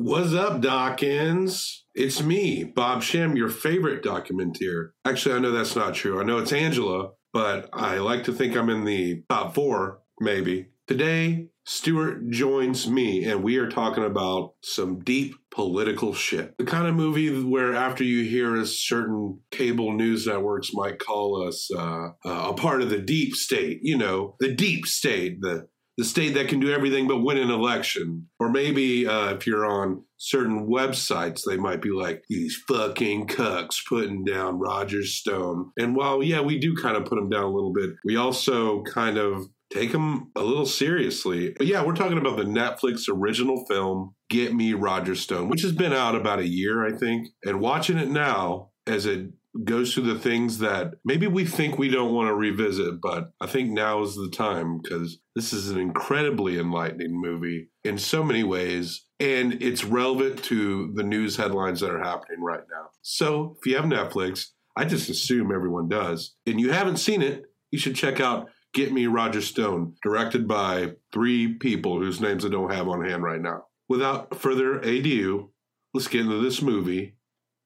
What's up, Dawkins? It's me, Bob Shem, your favorite documenteer. Actually, I know that's not true. I know it's Angela, but I like to think I'm in the top four, maybe. Today, Stuart joins me, and we are talking about some deep political shit. The kind of movie where, after you hear us, certain cable news networks might call us uh, uh, a part of the deep state. You know, the deep state, the the state that can do everything but win an election. Or maybe uh, if you're on certain websites, they might be like, these fucking cucks putting down Roger Stone. And while, yeah, we do kind of put them down a little bit, we also kind of take them a little seriously. But yeah, we're talking about the Netflix original film, Get Me Roger Stone, which has been out about a year, I think. And watching it now as it goes through the things that maybe we think we don't want to revisit, but I think now is the time because this is an incredibly enlightening movie in so many ways. And it's relevant to the news headlines that are happening right now. So if you have Netflix, I just assume everyone does, and you haven't seen it, you should check out Get Me Roger Stone, directed by three people whose names I don't have on hand right now. Without further ado, let's get into this movie,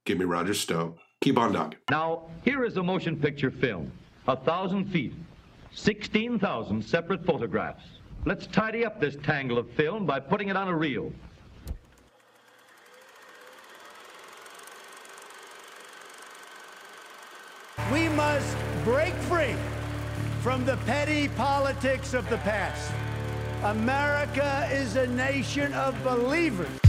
Get Me Roger Stone. Keep on talking. Now, here is a motion picture film. A thousand feet, 16,000 separate photographs. Let's tidy up this tangle of film by putting it on a reel. We must break free from the petty politics of the past. America is a nation of believers.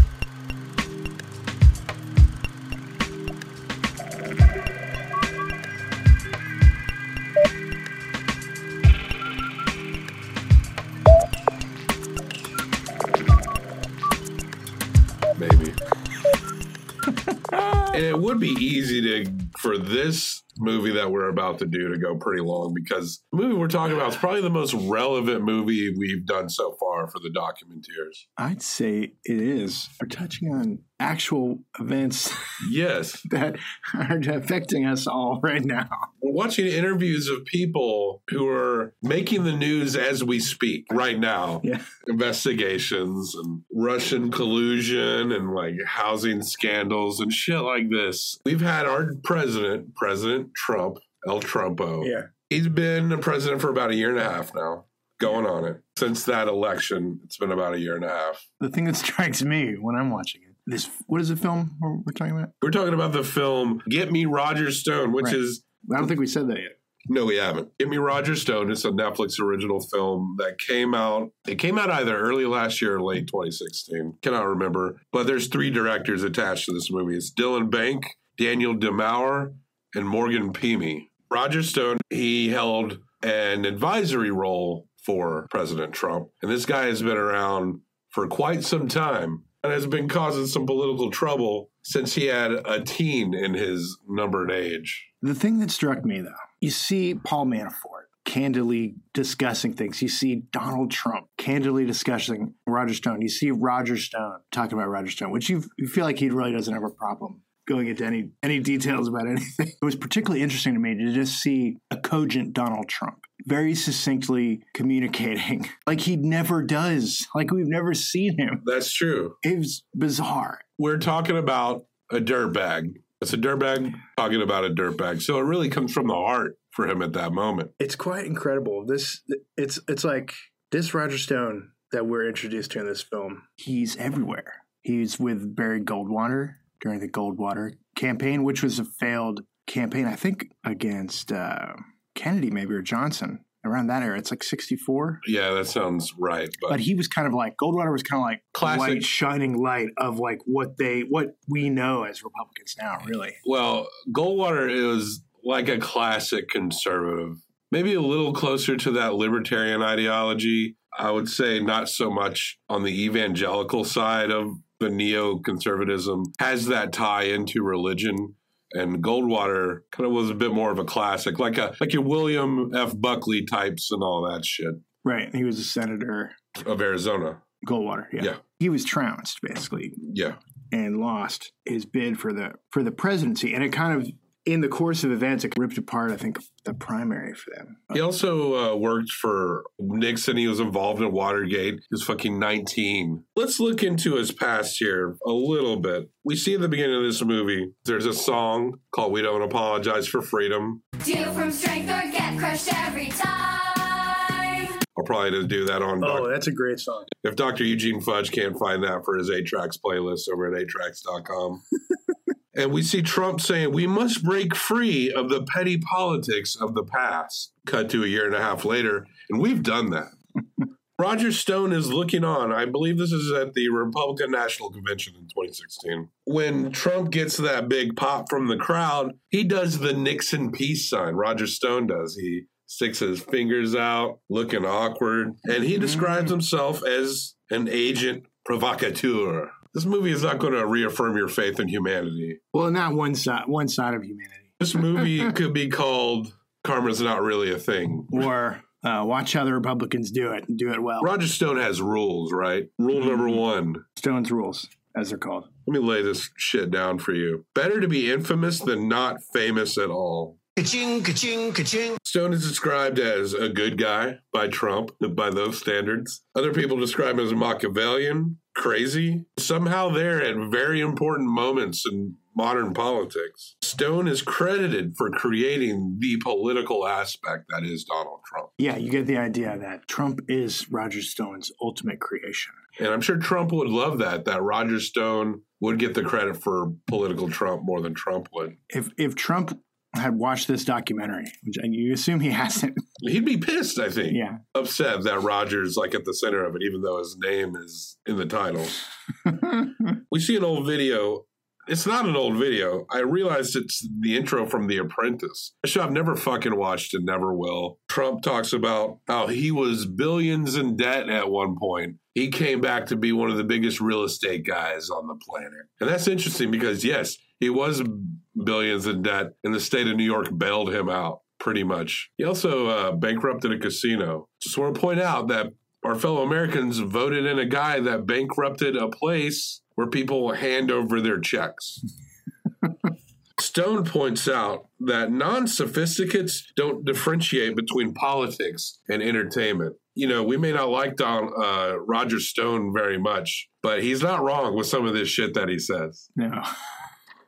Would be easy to for this movie that we're about to do to go pretty long because the movie we're talking about is probably the most relevant movie we've done so far for the documenteers. I'd say it is. We're touching on actual events Yes. that are affecting us all right now. We're watching interviews of people who are making the news as we speak right now. Yeah. Investigations and Russian collusion and like housing scandals and shit like this. We've had our president, President Trump, El Trumpo. Yeah. He's been a president for about a year and a half now, going on it. Since that election, it's been about a year and a half. The thing that strikes me when I'm watching it, this what is the film we're, talking about? We're talking about the film Get Me Roger Stone, which Right. is I don't think we said that yet. No, we haven't. Get Me Roger Stone. It's a Netflix original film that came out. It came out either early last year or late 2016. Cannot remember. But there's three directors attached to this movie. It's Dylan Bank, Daniel DiMauro, and Morgan Pehme. Roger Stone, he held an advisory role for President Trump. And this guy has been around for quite some time and has been causing some political trouble since he had a teen in his numbered age. The thing that struck me though, you see Paul Manafort candidly discussing things. You see Donald Trump candidly discussing Roger Stone. You see Roger Stone talking about Roger Stone, which you, feel like he really doesn't have a problem going into any any details about anything. It was particularly interesting to me to just see a cogent Donald Trump very succinctly communicating like he never does, like we've never seen him. That's true. It was bizarre. we're talking about a dirtbag. It's a dirtbag talking about a dirtbag. So it really comes from the heart for him at that moment. It's quite incredible. This it's it's like this Roger Stone that we're introduced to in this film. He's everywhere. He's with Barry Goldwater during the Goldwater campaign, which was a failed campaign, I think, against uh, Kennedy, maybe or Johnson. Around that era, it's like '64. Yeah, that sounds right. But, But he was kind of like Goldwater was kind of like Classic. light, shining light of like what they what we know as Republicans now. Really, well, Goldwater is like a classic conservative, maybe a little closer to that libertarian ideology. I would say not so much on the evangelical side of the neoconservatism, has that tie into religion. And Goldwater kind of was a bit more of a classic, like a like your William F. Buckley types and all that shit right? He was a senator, of Arizona. Goldwater. Yeah, Yeah. he was trounced basically Yeah. and lost his bid for the for the presidency and it kind of in the course of events, it ripped apart, I think, the primary for them. He also uh, worked for Nixon. He was involved in Watergate. He was fucking 19. Let's look into his past here a little bit. We see at the beginning of this movie, there's a song called We Don't Apologize for Freedom. Deal from strength or get crushed every time. I'll probably just do that on Oh, Doc- that's a great song. if Dr. Eugene Fudge can't find that for his 8 tracks playlist over at 8tracks.com. and we see Trump saying, We must break free of the petty politics of the past. Cut to a year and a half later, and we've done that. Roger Stone is looking on. I believe this is at the Republican National Convention in 2016. When Trump gets that big pop from the crowd, he does the Nixon peace sign. Roger Stone does. He sticks his fingers out, looking awkward, and he mm-hmm. describes himself as an agent provocateur. This movie is not going to reaffirm your faith in humanity. Well, not one side, one side of humanity. This movie could be called Karma's Not Really a Thing. Or uh, watch how the Republicans do it and do it well. Roger Stone has rules, right? Rule number one Stone's rules, as they're called. Let me lay this shit down for you. Better to be infamous than not famous at all. Ka-ching, ka-ching, ka-ching. Stone is described as a good guy by Trump, by those standards. Other people describe him as a Machiavellian, crazy. Somehow, there at very important moments in modern politics, Stone is credited for creating the political aspect that is Donald Trump. Yeah, you get the idea that Trump is Roger Stone's ultimate creation. And I'm sure Trump would love that, that Roger Stone would get the credit for political Trump more than Trump would. If if Trump had watched this documentary, which you assume he hasn't, He'd be pissed, I think. yeah, upset that Roger's like at the center of it, even though his name is in the title. we see an old video. It's not an old video. I realized it's the intro from The Apprentice, a show I've never fucking watched and never will. Trump talks about how he was billions in debt at one point. He came back to be one of the biggest real estate guys on the planet. And that's interesting because, yes, he was billions in debt, and the state of New York bailed him out pretty much. He also uh, bankrupted a casino. Just want to point out that our fellow Americans voted in a guy that bankrupted a place where people hand over their checks. Stone points out that non sophisticates don't differentiate between politics and entertainment. You know, we may not like Don, uh, Roger Stone very much, but he's not wrong with some of this shit that he says. no,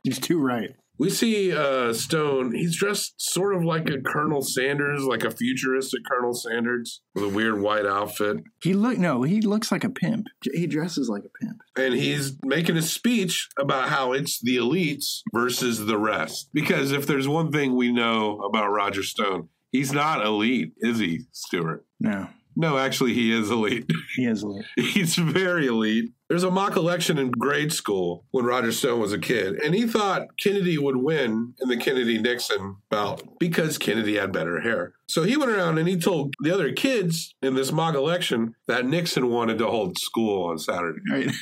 he's too right. We see uh, Stone. He's dressed sort of like a Colonel Sanders, like a futuristic Colonel Sanders with a weird white outfit. He look no, he looks like a pimp. He dresses like a pimp. And he's making a speech about how it's the elites versus the rest. Because if there's one thing we know about Roger Stone, he's not elite, is he, Stuart? No, No, actually, he is elite. he is a little. He's very elite. There's a mock election in grade school when Roger Stone was a kid, and he thought Kennedy would win in the Kennedy Nixon bout because Kennedy had better hair. So he went around and he told the other kids in this mock election that Nixon wanted to hold school on Saturday. Right.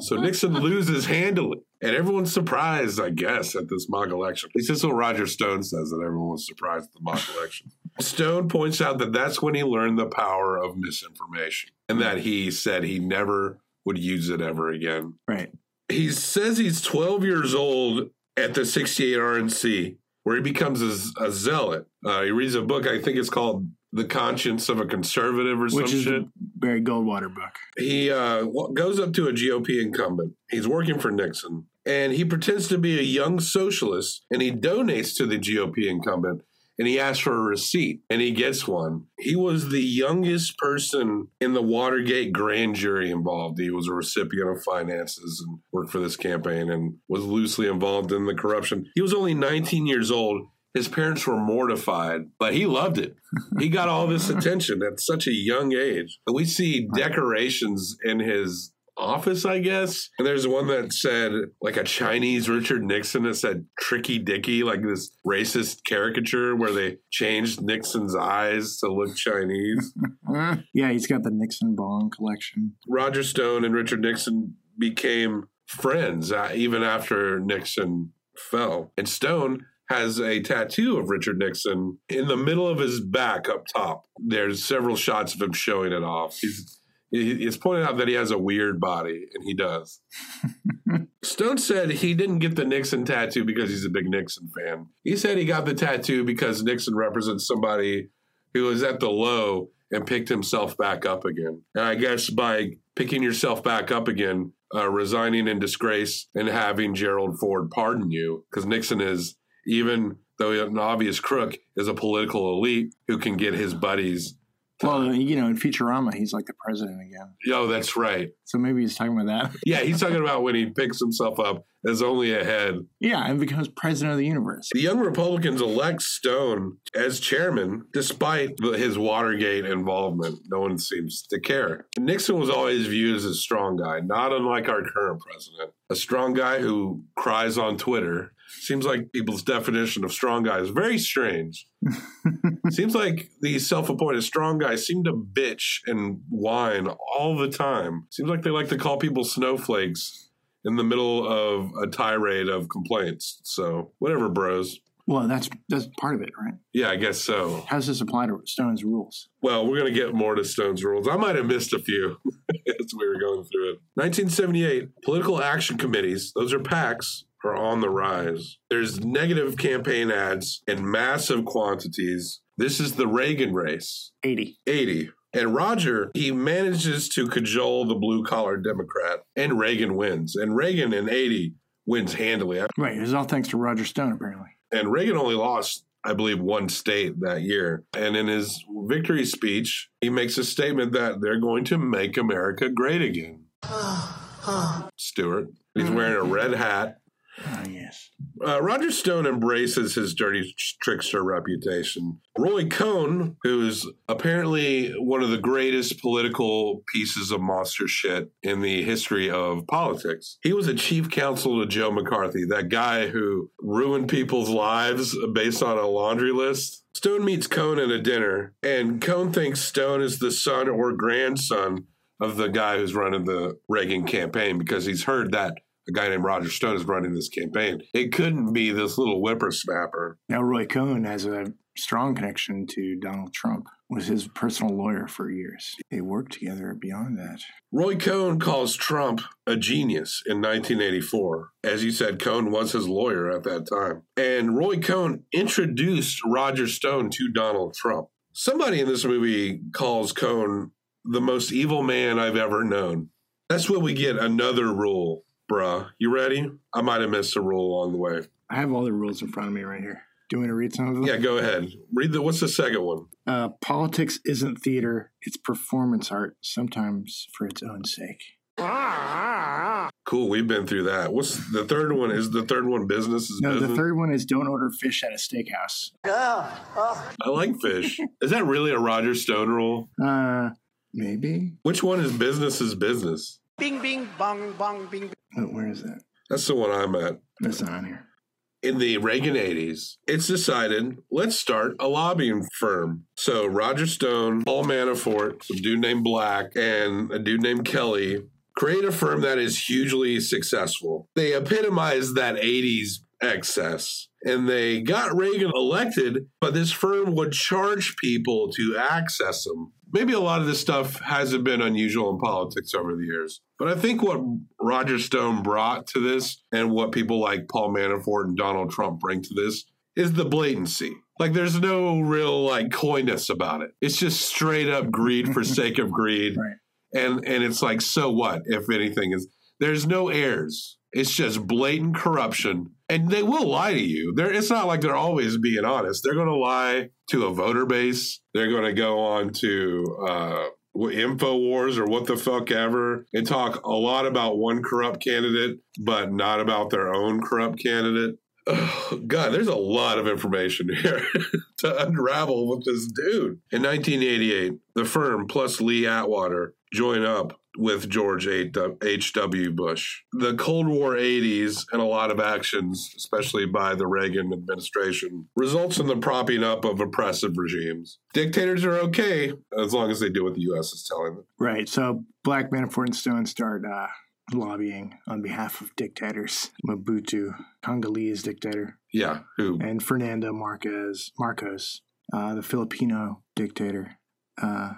So Nixon loses handily. And everyone's surprised, I guess, at this mock election. At least that's what Roger Stone says, that everyone was surprised at the mock election. Stone points out that that's when he learned the power of misinformation and that he said he never would use it ever again. Right. He says he's 12 years old at the 68 RNC, where he becomes a, a zealot. Uh, he reads a book, I think it's called The Conscience of a Conservative or some Which is shit Barry Goldwater book. he uh, goes up to a GOP incumbent. He's working for Nixon, and he pretends to be a young socialist, and he donates to the GOP incumbent. And he asks for a receipt, and he gets one. He was the youngest person in the Watergate grand jury involved. He was a recipient of finances and worked for this campaign and was loosely involved in the corruption. He was only 19 years old. His parents were mortified, but he loved it. He got all this attention at such a young age. And we see decorations in his office, I guess. And there's one that said, like a Chinese Richard Nixon that said Tricky Dicky, like this racist caricature where they changed Nixon's eyes to look Chinese. Yeah, he's got the Nixon Bong collection. Roger Stone and Richard Nixon became friends uh, even after Nixon fell. And Stone has a tattoo of Richard Nixon in the middle of his back up top. There's several shots of him showing it off. He's It- It's pointed out that he has a weird body, and he does. Stone said he didn't get the Nixon tattoo because he's a big Nixon fan. He said he got the tattoo because Nixon represents somebody who was at the low and picked himself back up again. And I guess by picking yourself back up again, uh, resigning in disgrace and having Gerald Ford pardon you, because Nixon is, even though he's an obvious crook, is a political elite who can get his buddies. Well, you know, in Futurama, he's like the president again. Oh, that's right. So maybe he's talking about that. Yeah, he's talking about when he picks himself up as only a head. yeah, and becomes president of the universe. The Young Republicans elect Stone as chairman despite his Watergate involvement. No one seems to care. Nixon was always viewed as a strong guy, not unlike our current president. A strong guy who cries on Twitter. Seems like people's definition of strong guy is very strange. Seems like these self appointed strong guys seem to bitch and whine all the time. Seems like they like to call people snowflakes in the middle of a tirade of complaints. So, whatever, bros. Well, that's that's part of it, right? Yeah, I guess so. How does this apply to Stone's rules? Well, we're going to get more to Stone's rules. I might have missed a few as we were going through it. 1978, political action committees, those are PACs, are on the rise. There's negative campaign ads in massive quantities. This is the Reagan race. 80. 80. And Roger, he manages to cajole the blue collar Democrat, and Reagan wins. And Reagan in 80 wins handily. Right. It was all thanks to Roger Stone, apparently. And Reagan only lost, I believe, one state that year. And in his victory speech, he makes a statement that they're going to make America great again. Stuart. He's wearing a red hat. Oh, yes. Uh, Roger Stone embraces his dirty trickster reputation. Roy Cohn, who's apparently one of the greatest political pieces of monster shit in the history of politics, he was a chief counsel to Joe McCarthy, that guy who ruined people's lives based on a laundry list. Stone meets Cohn at a dinner, and Cohn thinks Stone is the son or grandson of the guy who's running the Reagan campaign because he's heard that a guy named Roger Stone is running this campaign. It couldn't be this little whippersnapper. Now, Roy Cohn has a strong connection to Donald Trump, was his personal lawyer for years. They worked together beyond that. Roy Cohn calls Trump a genius in 1984. As you said, Cohn was his lawyer at that time. And Roy Cohn introduced Roger Stone to Donald Trump. Somebody in this movie calls Cohn the most evil man I've ever known. That's where we get another rule, bruh. You ready? I might have missed a rule along the way. I have all the rules in front of me right here. Do you want me to read some of them? Yeah, go ahead. Read the what's the second one? Uh, politics isn't theater, it's performance art, sometimes for its own sake. Cool, we've been through that. What's the third one? Is the third one business is No, business? the third one is don't order fish at a steakhouse. I like fish. is that really a Roger Stone rule? Uh, maybe. Which one is business is business? Bing, bing, bong, bong, bing, bing. Oh, where is that? That's the one I'm at. That's not on here. In the Reagan 80s, it's decided let's start a lobbying firm. So Roger Stone, Paul Manafort, some dude named Black, and a dude named Kelly create a firm that is hugely successful. They epitomize that 80s excess. And they got Reagan elected, but this firm would charge people to access them. Maybe a lot of this stuff hasn't been unusual in politics over the years. But I think what Roger Stone brought to this and what people like Paul Manafort and Donald Trump bring to this is the blatancy. Like there's no real like coyness about it. It's just straight up greed for sake of greed. Right. And and it's like so what if anything is there's no airs. It's just blatant corruption. And they will lie to you. They're, it's not like they're always being honest. They're going to lie to a voter base. They're going to go on to uh, InfoWars or what the fuck ever and talk a lot about one corrupt candidate, but not about their own corrupt candidate. God, there's a lot of information here to unravel with this dude. In 1988, the firm plus Lee Atwater join up with George H.W. Bush. The Cold War 80s and a lot of actions, especially by the Reagan administration, results in the propping up of oppressive regimes. Dictators are okay as long as they do what the U.S. is telling them. Right. So Black Manafort and Stone start uh, lobbying on behalf of dictators. Mobutu, Congolese dictator, Yeah, who? and Fernando Marquez, Marcos, uh, the Filipino dictator. Uh,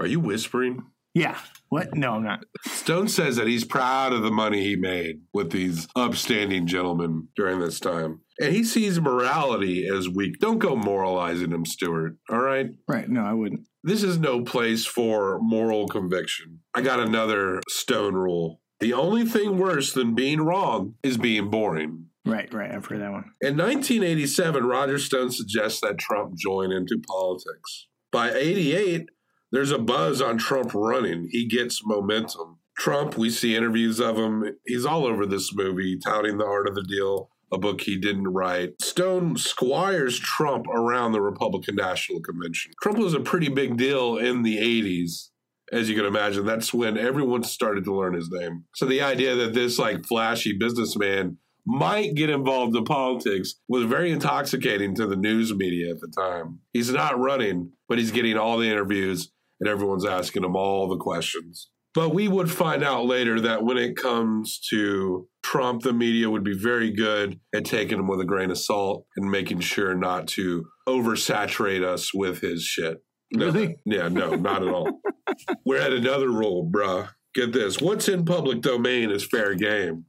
Are you whispering? Yeah. What? No, I'm not. Stone says that he's proud of the money he made with these upstanding gentlemen during this time. And he sees morality as weak. Don't go moralizing him, Stuart. All right? Right. No, I wouldn't. This is no place for moral conviction. I got another Stone rule. The only thing worse than being wrong is being boring. Right, right. I've heard that one. In 1987, Roger Stone suggests that Trump join into politics. By 88, there's a buzz on Trump running. He gets momentum. Trump, we see interviews of him. He's all over this movie, touting the art of the deal, a book he didn't write. Stone squires Trump around the Republican National Convention. Trump was a pretty big deal in the 80s. As you can imagine, that's when everyone started to learn his name. So the idea that this like flashy businessman might get involved in politics was very intoxicating to the news media at the time. He's not running, but he's getting all the interviews and everyone's asking him all the questions. But we would find out later that when it comes to Trump, the media would be very good at taking him with a grain of salt and making sure not to oversaturate us with his shit. No, Really? Yeah, no, not at all. We're at another rule, bruh. Get this. What's in public domain is fair game.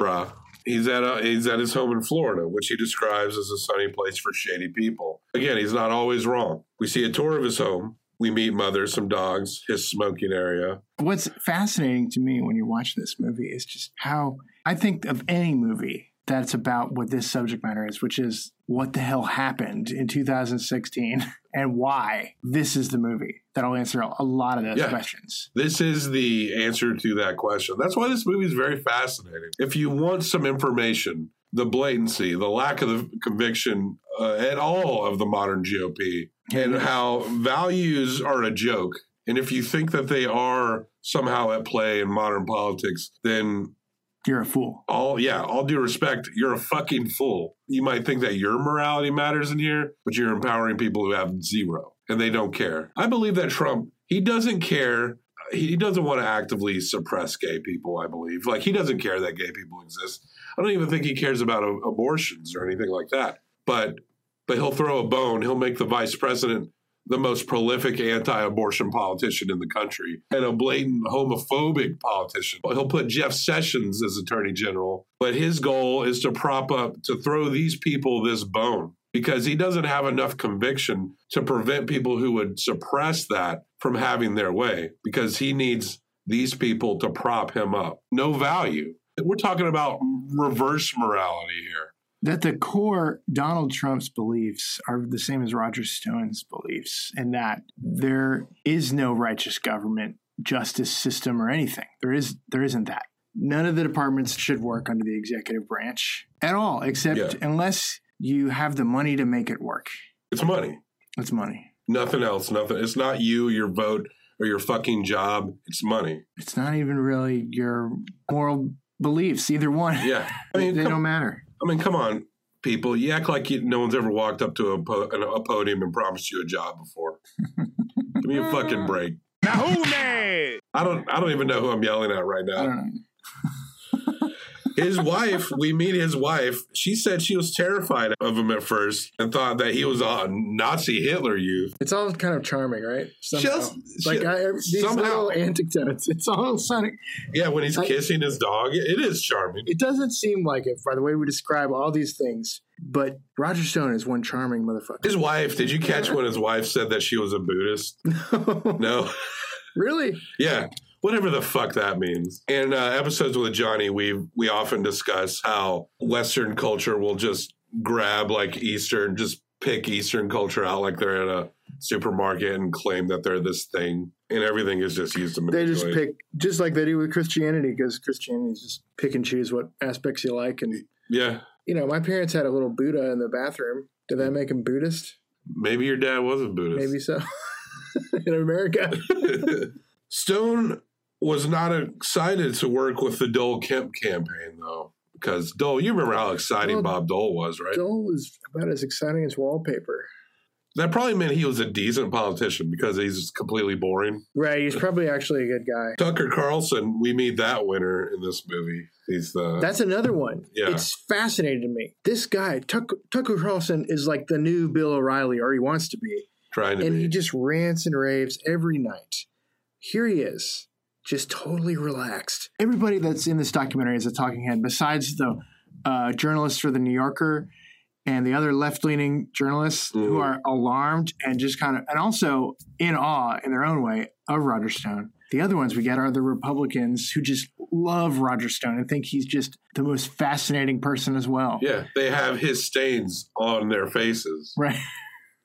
Bruh. He's at a, he's at his home in Florida, which he describes as a sunny place for shady people. Again, he's not always wrong. We see a tour of his home. We meet mother, some dogs, his smoking area. What's fascinating to me when you watch this movie is just how I think of any movie that's about what this subject matter is, which is what the hell happened in 2016 and why this is the movie that'll answer a lot of those Yeah. questions. This is the answer to that question. That's why this movie is very fascinating. If you want some information, the blatancy, the lack of the conviction uh, at all of the modern GOP, and how values are a joke. And if you think that they are somehow at play in modern politics, then You're a fool. all yeah, all due respect, you're a fucking fool. You might think that your morality matters in here, but you're empowering people who have zero and they don't care. I believe that Trump, he doesn't care. He doesn't want to actively suppress gay people, I believe. Like he doesn't care that gay people exist. I don't even think he cares about abortions or anything like that. But but he'll throw a bone. He'll make the vice president the most prolific anti-abortion politician in the country and a blatant homophobic politician. He'll put Jeff Sessions as attorney general, but his goal is to prop up to throw these people this bone because he doesn't have enough conviction to prevent people who would suppress that from having their way because he needs these people to prop him up. No value. We're talking about reverse morality here. That the core Donald Trump's beliefs are the same as Roger Stone's beliefs, and that there is no righteous government, justice system, or anything. There is there isn't that. None of the departments should work under the executive branch at all, except Yeah. unless you have the money to make it work. It's money. It's money. Nothing else. Nothing. It's not you, your vote, or your fucking job. It's money. It's not even really your moral beliefs. Either one. Yeah. I mean, they don't matter. I mean, come on, people. You act like you, no one's ever walked up to a, po- a podium and promised you a job before. Give me a fucking break. Now who mad? I don't. I don't even know who I'm yelling at right I now. His wife. We meet his wife. She said she was terrified of him at first and thought that he was a Nazi Hitler youth. It's all kind of charming, right? Somehow. Just- like I, these somehow. little anecdotes. It's all sounding. Yeah, when he's I- kissing his dog, it- it is charming. It doesn't seem like it by the way we describe all these things. But Roger Stone is one charming motherfucker. His wife. Did you catch when his wife said that she was a Buddhist? No. really? Yeah, whatever the fuck that means. In uh, episodes with Johnny, we we often discuss how Western culture will just grab like Eastern, just pick Eastern culture out like they're at a supermarket and claim that they're this thing, and everything is just used to They just pick, just like they do with Christianity, because Christianity is just pick and choose what aspects you like. And, Yeah, you know, my parents had a little Buddha in the bathroom. Did that make him Buddhist? maybe your dad was a Buddhist. Maybe so. in America. Stone was not excited to work with the Dole Kemp campaign though, because Dole, you remember how exciting Well, Bob Dole was, right? Dole was about as exciting as wallpaper. That probably meant he was a decent politician because he's completely boring. Right. He's probably actually a good guy. Tucker Carlson, we meet that winner in this movie. He's the That's another one. Yeah. It's fascinating to me. This guy, Tucker, Tucker Carlson, is like the new Bill O'Reilly, or he wants to be. trying to And be. he just rants and raves every night. here he is, just totally relaxed. Everybody that's in this documentary is a talking head, besides the uh, journalists for the New Yorker and the other left leaning journalists who Mhm. are alarmed and just kind of, and also in awe in their own way of Roger Stone. The other ones we get are the Republicans who just love Roger Stone and think he's just the most fascinating person as well. Yeah, they have his stains on their faces. Right.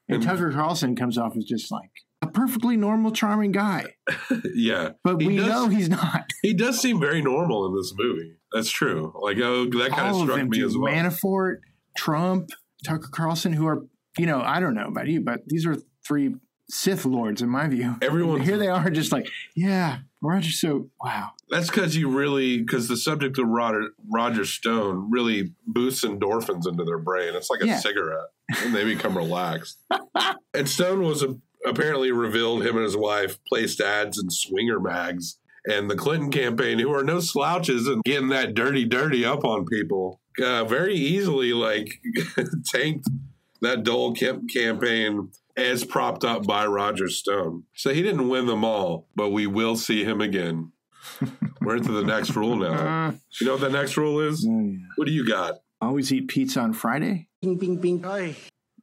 And And- Tucker Carlson comes off as just like a perfectly normal, charming guy. yeah, But we does- know he's not. he does seem very normal in this movie. That's true. Like, oh, that kind of All of struck them me do. as well. Manafort, Trump, Tucker Carlson, who are, you know, I don't know about you, but these are three Sith lords in my view. Everyone- here they are, just like, yeah, Roger. So wow, That's because you really, because the subject of Roger, Roger Stone really boosts endorphins into their brain. It's like a Yeah. cigarette, and they become relaxed. and Stone was a, apparently revealed him and his wife placed ads in swinger mags and the Clinton campaign, who are no slouches and getting that dirty, dirty up on people, uh, very easily like tanked that Dole Kemp campaign as propped up by Roger Stone. So he didn't win them all, but we will see him again. We're into the next rule now. uh, You know what the next rule is? oh, yeah. What do you got? always eat pizza on Friday. Bing, bing, bing.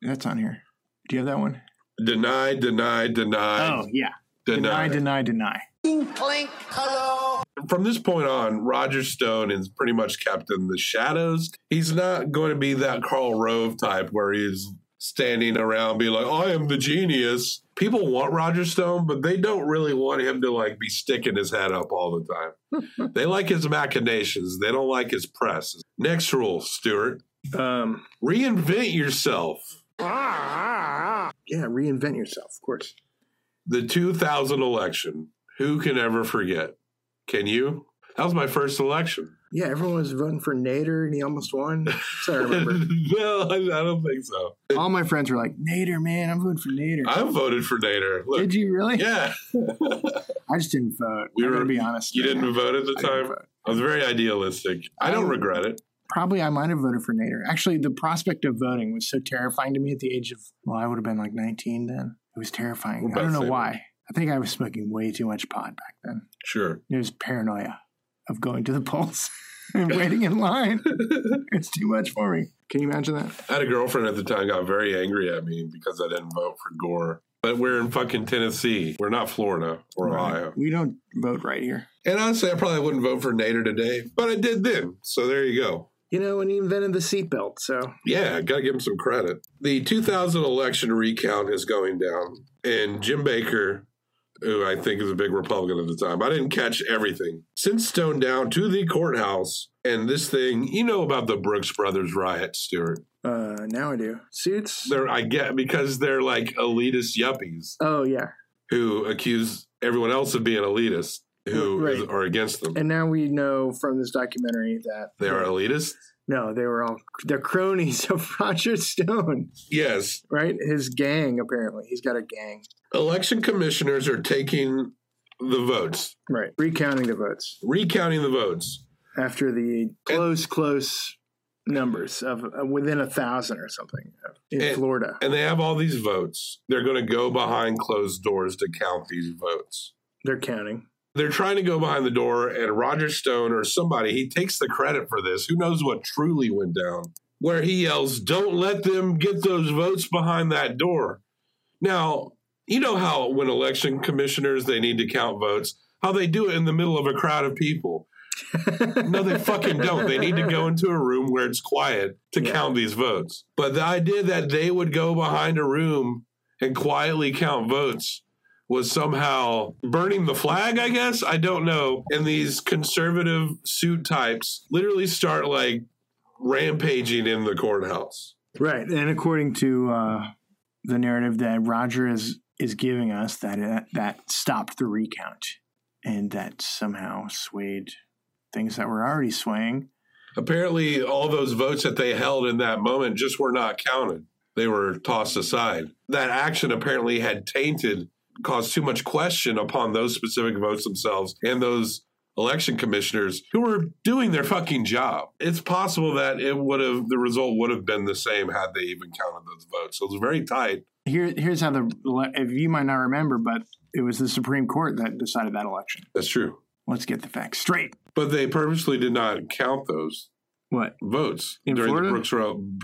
That's on here. Do you have that one? Deny, deny, deny, oh yeah, deny. deny, deny, deny. Bing, clink. Hello. From this point on, Roger Stone is pretty much kept in the shadows. He's not going to be that Karl Rove type where he's standing around being like, I am the genius. People want Roger Stone, but they don't really want him to like be sticking his head up all the time. they like his machinations. They don't like his press. Next rule, Stuart. Um, Reinvent yourself. Yeah, reinvent yourself, of course. The 2000 election. Who can ever forget? Can you? That was my first election. Yeah, everyone was voting for Nader, and he almost won. So I remember. no, I, I don't think so. All my friends were like, Nader, man, I'm voting for Nader. I voted for Nader. Look, Did you really? yeah, I just didn't vote. We I'm were- gonna be honest. you didn't vote at the I time. I was very idealistic. I don't um, regret it. Probably I might have voted for Nader. Actually, the prospect of voting was so terrifying to me at the age of, well, I would have been like 19 then. It was terrifying. I don't know why. I think I was smoking way too much pot back then. Sure. It was paranoia of going to the polls and waiting in line. it's too much for me. Can you imagine that? I had a girlfriend at the time got very angry at me because I didn't vote for Gore. But we're in fucking Tennessee. We're not Florida or Ohio. We don't vote right here. And honestly, I probably wouldn't vote for Nader today, but I did then. So there you go. You know, and he invented the seatbelt, so Yeah, got to give him some credit. The 2000 election recount is going down, and Jim Baker, who I think is a big Republican at the time, I didn't catch everything. Since Stone down to the courthouse, and this thing, you know about the Brooks Brothers riot, Stuart. uh, now I do. Suits? They're, I get, because they're like elitist yuppies Oh, yeah. who accuse everyone else of being elitist, who is- Right. are against them. And now we know from this documentary that they are elitist? No, they were all they're cronies of Roger Stone, Yes. right? His gang, apparently. He's got a gang. Election commissioners are taking the votes, Right. Recounting the votes recounting the votes. after the close, close numbers of uh, within a thousand or something in And- Florida. and they have all these votes. They're going to go behind closed doors to count these votes. They're counting. They're trying to go behind the door, and Roger Stone or somebody, he takes the credit for this. Who knows what truly went down? Where he yells, Don't let them get those votes behind that door. Now, you know how when election commissioners they need to count votes, how they do it in the middle of a crowd of people. no, they fucking don't. They need to go into a room where it's quiet to Yeah. count these votes. But the idea that they would go behind a room and quietly count votes was somehow burning the flag, I guess. I don't know. And these conservative suit types literally start like rampaging in the courthouse. Right. And according to uh, the narrative that Roger is is giving us, that that, that stopped the recount and that somehow swayed things that were already swaying. Apparently, all those votes that they held in that moment just were not counted. They were tossed aside. That action apparently had tainted, caused too much question upon those specific votes themselves and those election commissioners who were doing their fucking job. It's possible that it would have, the result would have been the same had they even counted those votes. So it was very tight. Here, here's how the if you might not remember, but it was the Supreme Court that decided that election. That's true. Let's get the facts straight. But they purposely did not count those What? votes In during Florida? the Brooks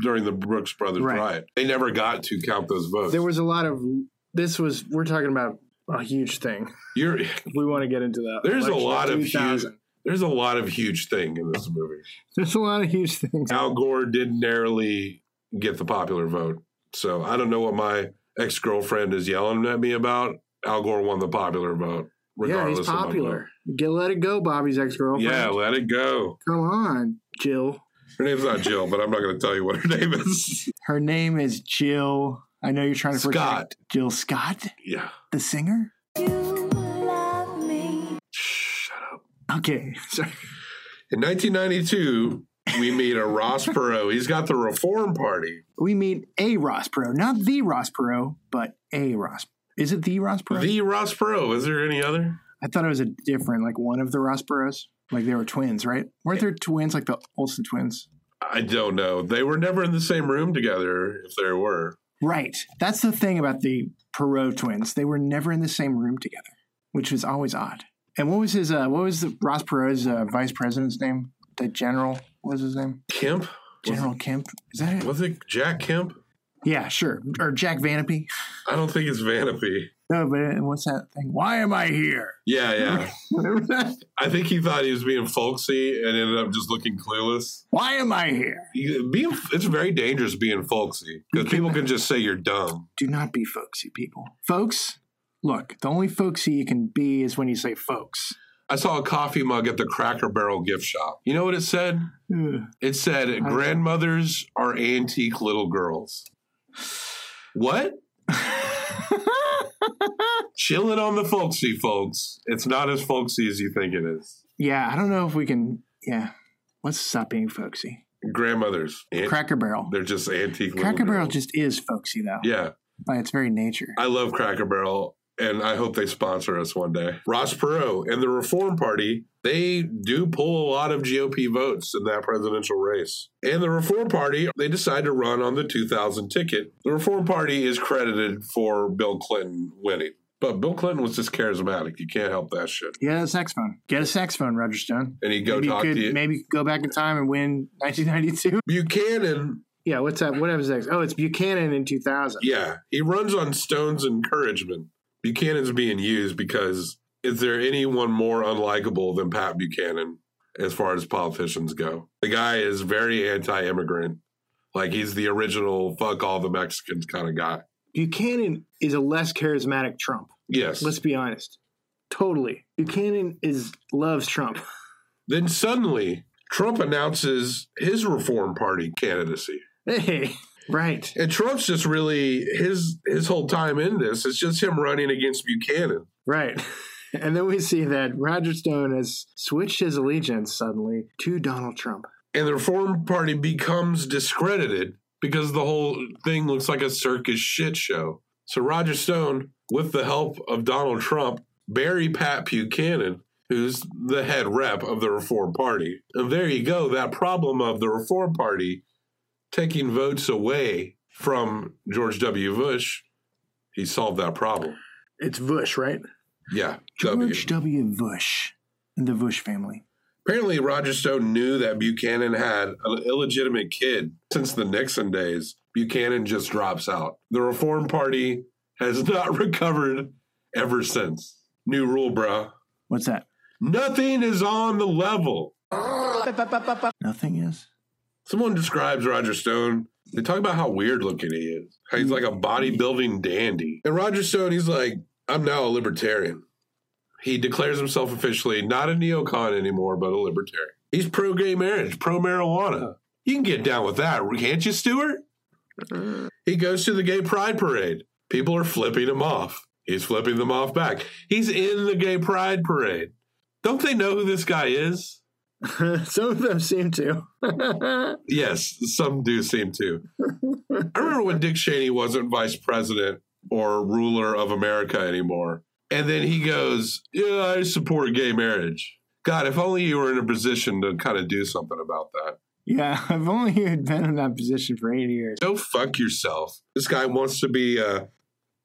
during the Brooks Brothers Right. riot. They never got to count those votes. There was a lot of. This was we're talking about a huge thing. You're, we want to get into that, there's a lot of huge. There's a lot of huge thing in this movie. There's a lot of huge things. Al Gore did narrowly get the popular vote, so I don't know what my ex girlfriend is yelling at me about. Al Gore won the popular vote. Yeah, Regardless he's popular. Get let it go, Bobby's ex vote. girlfriend. Yeah, let it go. come on, Jill. Her name's not Jill, but I'm not going to tell you what her name is. Her name is Jill. I know you're trying to forget. Scott. protect Jill Scott, Yeah. the singer. Shut up. Okay, sorry. In 1992, we meet a Ross Perot. He's got the Reform Party. We meet a Ross Perot, not the Ross Perot, but a Ross. Is it the Ross Perot? The Ross Perot. Is there any other? I thought it was a different, like one of the Ross Perots. Like they were twins, right? Weren't there twins, like the Olsen twins? I don't know. They were never in the same room together, if there were. Right. That's the thing about the Perot twins. They were never in the same room together, which was always odd. And what was his? Uh, what was the Ross Perot's uh, vice president's name? The general. What was his name? Kemp? General Kemp. Is that it? Was it Jack Kemp? Yeah, sure. Or Jack Vanapee. I don't think it's Vanapee. No, but what's that thing? Why am I here? Yeah, yeah. Remember that? I think he thought he was being folksy and ended up just looking clueless. Why am I here? You- Being, it's very dangerous being folksy because people can just say you're dumb. Do not be folksy, people. Folks, look, the only folksy you can be is when you say folks. I saw a coffee mug at the Cracker Barrel gift shop. You know what it said? Ugh. It said, Grandmothers are antique little girls. What? Chill it on the folksy, folks. It's not as folksy as you think it is. yeah, I don't know if we can. Yeah, let's stop being folksy. Grandmothers. An- Cracker Barrel. They're just antique. Cracker Barrel girls. just is folksy, though, Yeah. by its very nature. I love Cracker Barrel, and I hope they sponsor us one day. Ross Perot and the Reform Party, they do pull a lot of GOP votes in that presidential race. And the Reform Party, they decide to run on the 2000 ticket. The Reform Party is credited for Bill Clinton winning. But Bill Clinton was just charismatic. You can't help that shit. Yeah, a saxophone. Get a saxophone, Roger Stone. And he'd go maybe talk could, to you. Maybe go back in time and win 1992. Buchanan, Yeah, what's that? What happens next? Oh, it's Buchanan in 2000. yeah, he runs on Stone's encouragement. Buchanan's being used because is there anyone more unlikable than Pat Buchanan as far as politicians go? The guy is very anti immigrant. Like he's the original fuck all the Mexicans kind of guy. Buchanan is a less charismatic Trump. Yes. Let's be honest. Totally. Buchanan is loves Trump. then suddenly, Trump announces his Reform Party candidacy. Hey, right. And Trump's just really his his whole time in this, it's just him running against Buchanan. Right. And then we see that Roger Stone has switched his allegiance suddenly to Donald Trump. and the Reform Party becomes discredited because the whole thing looks like a circus shit show. So Roger Stone, with the help of Donald Trump, bury Pat Buchanan, who's the head rep of the Reform Party. And there you go, that problem of the Reform Party taking votes away from George W. Bush, he solved that problem. It's Bush, right? Yeah, W. George W. Bush and the Bush family. Apparently, Roger Stone knew that Buchanan had an illegitimate kid since the Nixon days. Buchanan just drops out. The Reform Party has not recovered ever since. New rule, bro. What's that? Nothing is on the level. Nothing is. Someone describes Roger Stone. They talk about how weird looking he is. How he's like a bodybuilding dandy. And Roger Stone, he's like, I'm now a libertarian. He declares himself officially not a neocon anymore, but a libertarian. He's pro gay marriage, pro marijuana. You can get down with that, can't you, Stuart? Mm-hmm. He goes to the gay pride parade. People are flipping him off. He's flipping them off back. He's in the gay pride parade. Don't they know who this guy is? Some of them seem to. Yes, some do seem to. I remember when Dick Cheney wasn't vice president or ruler of America anymore. And then he goes, Yeah, I support gay marriage. God, if only you were in a position to kind of do something about that. Yeah, I've only been in that position for eight years. Go fuck yourself. This guy wants to be uh,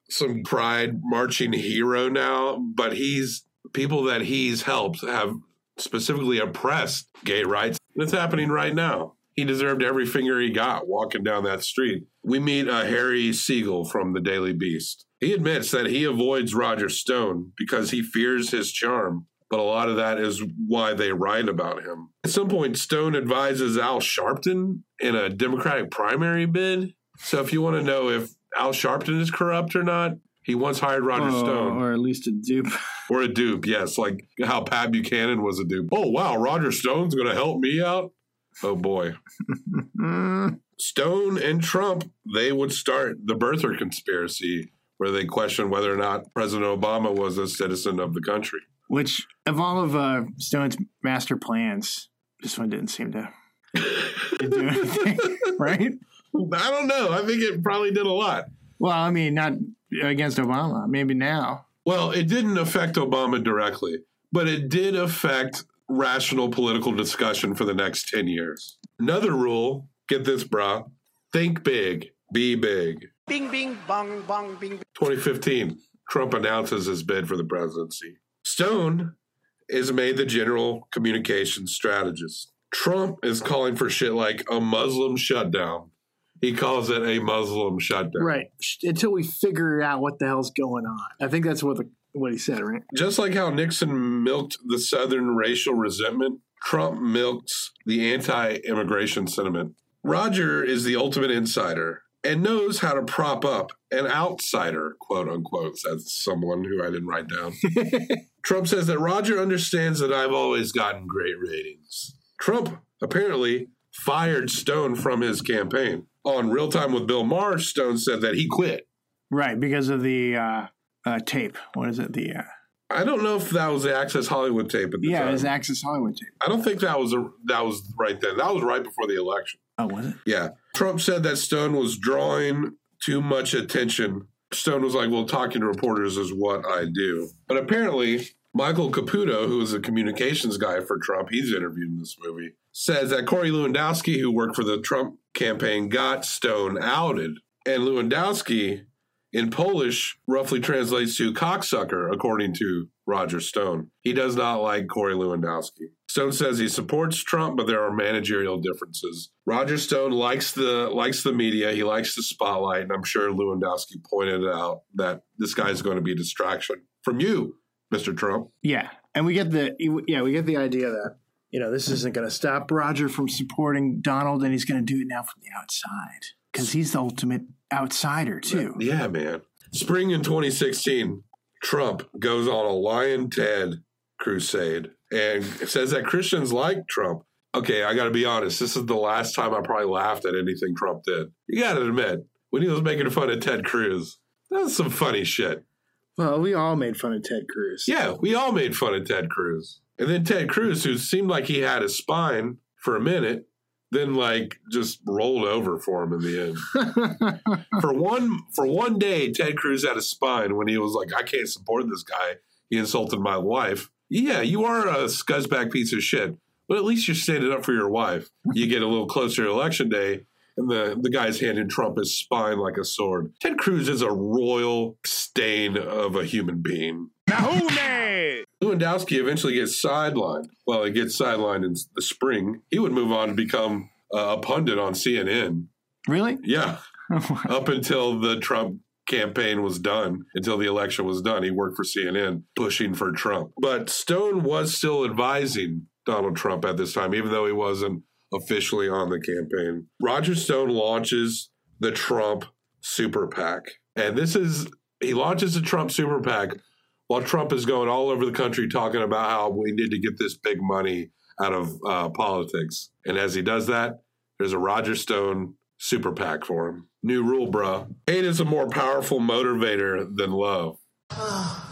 some pride marching hero now, but he's people that he's helped have specifically oppressed gay rights. And it's happening right now. He deserved every finger he got walking down that street. We meet a Harry Siegel from the Daily Beast. He admits that he avoids Roger Stone because he fears his charm, but a lot of that is why they write about him. At some point, Stone advises Al Sharpton in a Democratic primary bid. So if you want to know if Al Sharpton is corrupt or not, he once hired Roger Oh, Stone. or at least a dupe. Or a dupe, yes, like how Pat Buchanan was a dupe. Oh, wow, Roger Stone's going to help me out? Oh, boy. Stone and Trump, they would start the birther conspiracy where they question whether or not President Obama was a citizen of the country. Which, of all of uh, Stone's master plans, this one didn't seem to do anything, right? I don't know. I think it probably did a lot. Well, I mean, not against Obama. Maybe now. Well, it didn't affect Obama directly, but it did affect rational political discussion for the next 10 years. Another rule get this, brah think big, be big. Bing, bing, bong, bong, bing, bing. 2015, Trump announces his bid for the presidency. Stone is made the general communications strategist. Trump is calling for shit like a Muslim shutdown. He calls it a Muslim shutdown. Right. Until we figure out what the hell's going on. I think that's what the, what he said, right? Just like how Nixon milked the Southern racial resentment, Trump milks the anti immigration sentiment. Roger is the ultimate insider and knows how to prop up an outsider, quote unquote, says someone who I didn't write down. Trump says that Roger understands that I've always gotten great ratings. Trump apparently fired Stone from his campaign. On Real Time with Bill Maher, Stone said that he quit. Right, because of the uh, uh, tape. What is it? The uh, I don't know if that was the Access Hollywood tape at the yeah, time. his Access Hollywood tape. I don't think that was a, that was right then. That was right before the election. Oh, was it? Yeah. Trump said that Stone was drawing too much attention. Stone was like, well, talking to reporters is what I do. But apparently, Michael Caputo, who is a communications guy for Trump, he's interviewed in this movie, says that Corey Lewandowski, who worked for the Trump campaign, got Stone outed. And Lewandowski, in Polish, roughly translates to cocksucker, according to Roger Stone. He does not like Corey Lewandowski. Stone says he supports Trump, but there are managerial differences. Roger Stone likes the likes the media. He likes the spotlight, and I'm sure Lewandowski pointed out that this guy's going to be a distraction from you, Mr. Trump. Yeah, and we get the yeah we get the idea that you know this isn't going to stop Roger from supporting Donald, and he's going to do it now from the outside because he's the ultimate outsider too. Yeah, man. Spring in 2016, Trump goes on a Lyin' Ted crusade and says that Christians like Trump. Okay, I got to be honest. This is the last time I probably laughed at anything Trump did. You got to admit, when he was making fun of Ted Cruz, that was some funny shit. Well, we all made fun of Ted Cruz. Yeah, we all made fun of Ted Cruz. And then Ted Cruz, who seemed like he had a spine for a minute, then like just rolled over for him in the end. for one for one day, Ted Cruz had a spine when he was like, I can't support this guy. He insulted my wife. Yeah, you are a scuzzbag piece of shit. But at least you're standing up for your wife. You get a little closer to election day, and the, the guy's handing Trump his spine like a sword. Ted Cruz is a royal stain of a human being. Lewandowski eventually gets sidelined. Well, he gets sidelined in the spring. He would move on to become uh, a pundit on CNN. really? Yeah, up until the Trump campaign was done, until the election was done, he worked for CNN pushing for Trump. But Stone was still advising Donald Trump at this time, even though he wasn't officially on the campaign. Roger Stone launches the Trump Super PAC. And this is, he launches the Trump Super PAC while Trump is going all over the country talking about how we need to get this big money out of uh, politics. And as he does that, there's a Roger Stone super PAC for him. New rule, bruh. Hate is a more powerful motivator than love.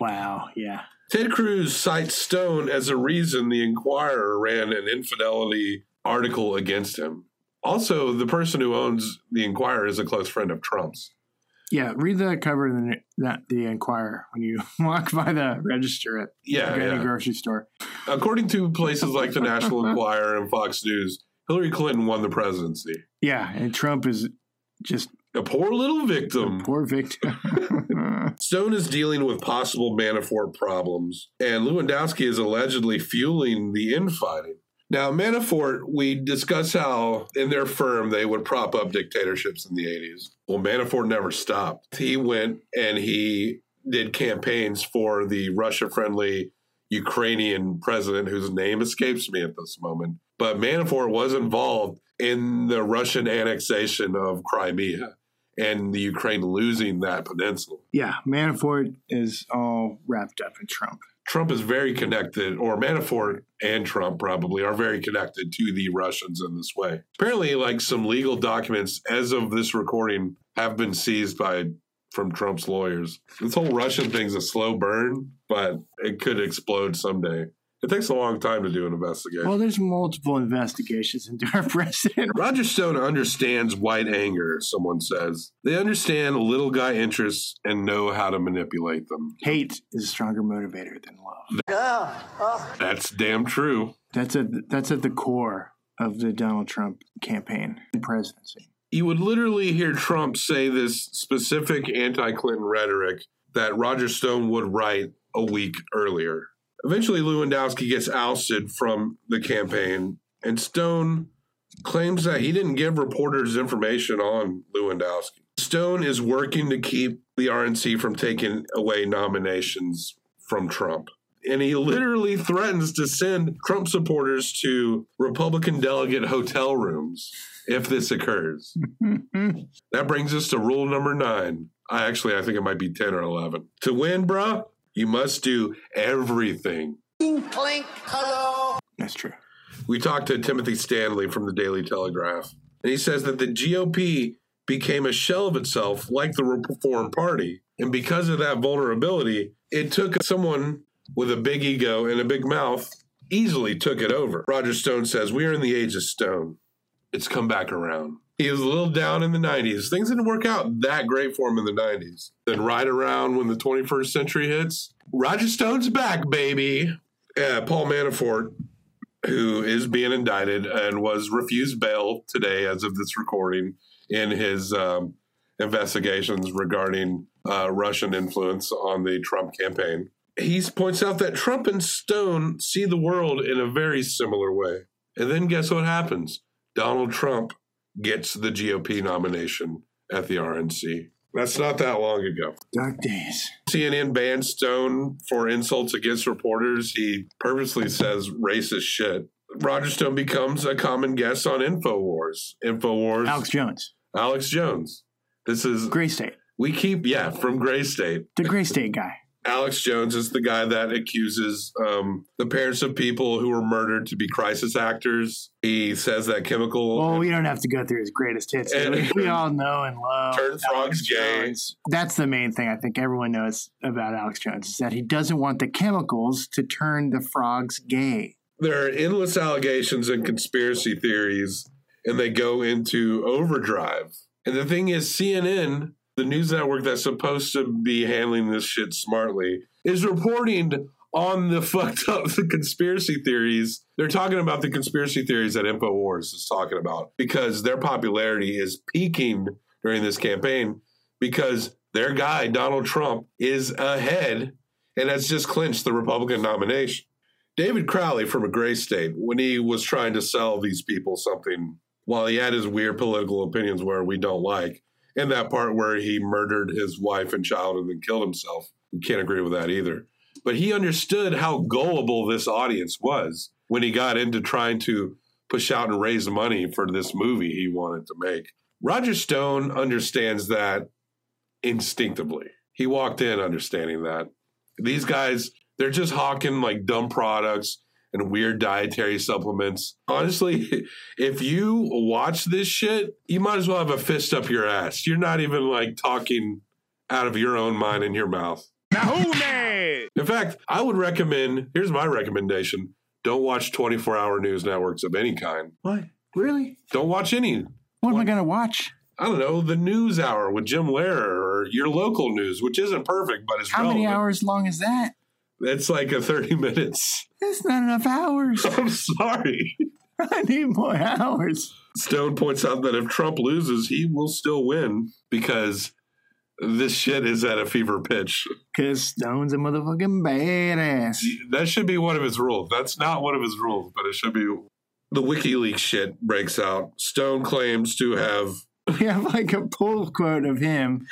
Wow. Yeah. Ted Cruz cites Stone as a reason the Enquirer ran an infidelity article against him. Also, the person who owns the Enquirer is a close friend of Trump's. Yeah. Read the cover of the that the Enquirer when you walk by the register at Yeah, yeah. grocery store. According to places like the National Enquirer and Fox News, Hillary Clinton won the presidency. Yeah, and Trump is just A poor little victim. poor victim. Stone is dealing with possible Manafort problems, and Lewandowski is allegedly fueling the infighting. Now, Manafort, we discuss how in their firm they would prop up dictatorships in the 80s. Well, Manafort never stopped. He went and he did campaigns for the Russia friendly Ukrainian president whose name escapes me at this moment. But Manafort was involved in the Russian annexation of Crimea and the Ukraine losing that peninsula. yeah, Manafort is all wrapped up in Trump. Trump is very connected, or Manafort and Trump probably are very connected to the Russians in this way. Apparently, like some legal documents as of this recording have been seized by from Trump's lawyers. This whole Russian thing's a slow burn, but it could explode someday. It takes a long time to do an investigation. Well, there's multiple investigations into our president. Roger Stone understands white anger, someone says. They understand little guy interests and know how to manipulate them. Hate is a stronger motivator than love. That's damn true. That's at that's at the core of the Donald Trump campaign and presidency. you would literally hear Trump say this specific anti Clinton rhetoric that Roger Stone would write a week earlier. Eventually, Lewandowski gets ousted from the campaign, and Stone claims that he didn't give reporters information on Lewandowski. Stone is working to keep the RNC from taking away nominations from Trump. And he literally threatens to send Trump supporters to Republican delegate hotel rooms if this occurs. that brings us to rule number nine. I actually, I think it might be 10 or 11. To win, bruh, you must do everything. Clink. Hello. That's true. We talked to Timothy Stanley from the Daily Telegraph, and he says that the GOP became a shell of itself like the Reform Party. And because of that vulnerability, it took someone with a big ego and a big mouth easily took it over. Roger Stone says, We are in the age of Stone. It's come back around. He was a little down in the 90s. Things didn't work out that great for him in the 90s. Then, right around when the 21st century hits, Roger Stone's back, baby. Uh, Paul Manafort who is being indicted and was refused bail today, as of this recording, in his um, investigations regarding uh, Russian influence on the Trump campaign. He points out that Trump and Stone see the world in a very similar way. And then guess what happens? Donald Trump gets the GOP nomination at the RNC. That's not that long ago. Dark days. CNN banned Stone for insults against reporters. He purposely says racist shit. Roger Stone becomes a common guest on InfoWars. InfoWars. Alex Jones, Alex Jones. This is, Gray State, we keep, yeah, from Gray State. the Gray State guy. Alex Jones is the guy that accuses um, the parents of people who were murdered to be crisis actors. He says that chemical. Well, we don't have to go through his greatest hits. And- we, all know and love. Turn frogs gay. That's the main thing I think everyone knows about Alex Jones is that he doesn't want the chemicals to turn the frogs gay. there are endless allegations and conspiracy theories, and they go into overdrive. And the thing is, CNN, the news network that's supposed to be handling this shit smartly, is reporting on the fucked up conspiracy theories. They're talking about the conspiracy theories that InfoWars is talking about because their popularity is peaking during this campaign because their guy, Donald Trump, is ahead and has just clinched the Republican nomination. David Crowley from a gray state, when he was trying to sell these people something, while he had his weird political opinions where we don't like, and that part where he murdered his wife and child and then killed himself, we can't agree with that either. But he understood how gullible this audience was when he got into trying to push out and raise money for this movie he wanted to make. Roger Stone understands that instinctively. He walked in understanding that. These guys, they're just hawking like dumb products and weird dietary supplements. Honestly, if you watch this shit, you might as well have a fist up your ass. You're not even like talking out of your own mind in your mouth. In fact, I would recommend here's my recommendation don't watch 24 hour news networks of any kind. What? Really? Don't watch any. What am I going to watch? I don't know, the news hour with Jim Lehrer or your local news, which isn't perfect, but it's How many hours long is that? It's like a 30 minutes. That's not enough hours. I'm sorry. I need more hours. Stone points out that if Trump loses, he will still win because this shit is at a fever pitch. Because Stone's a motherfucking badass. That should be one of his rules. That's not one of his rules, but it should be. The WikiLeaks shit breaks out. Stone claims to have. We have like a pull quote of him,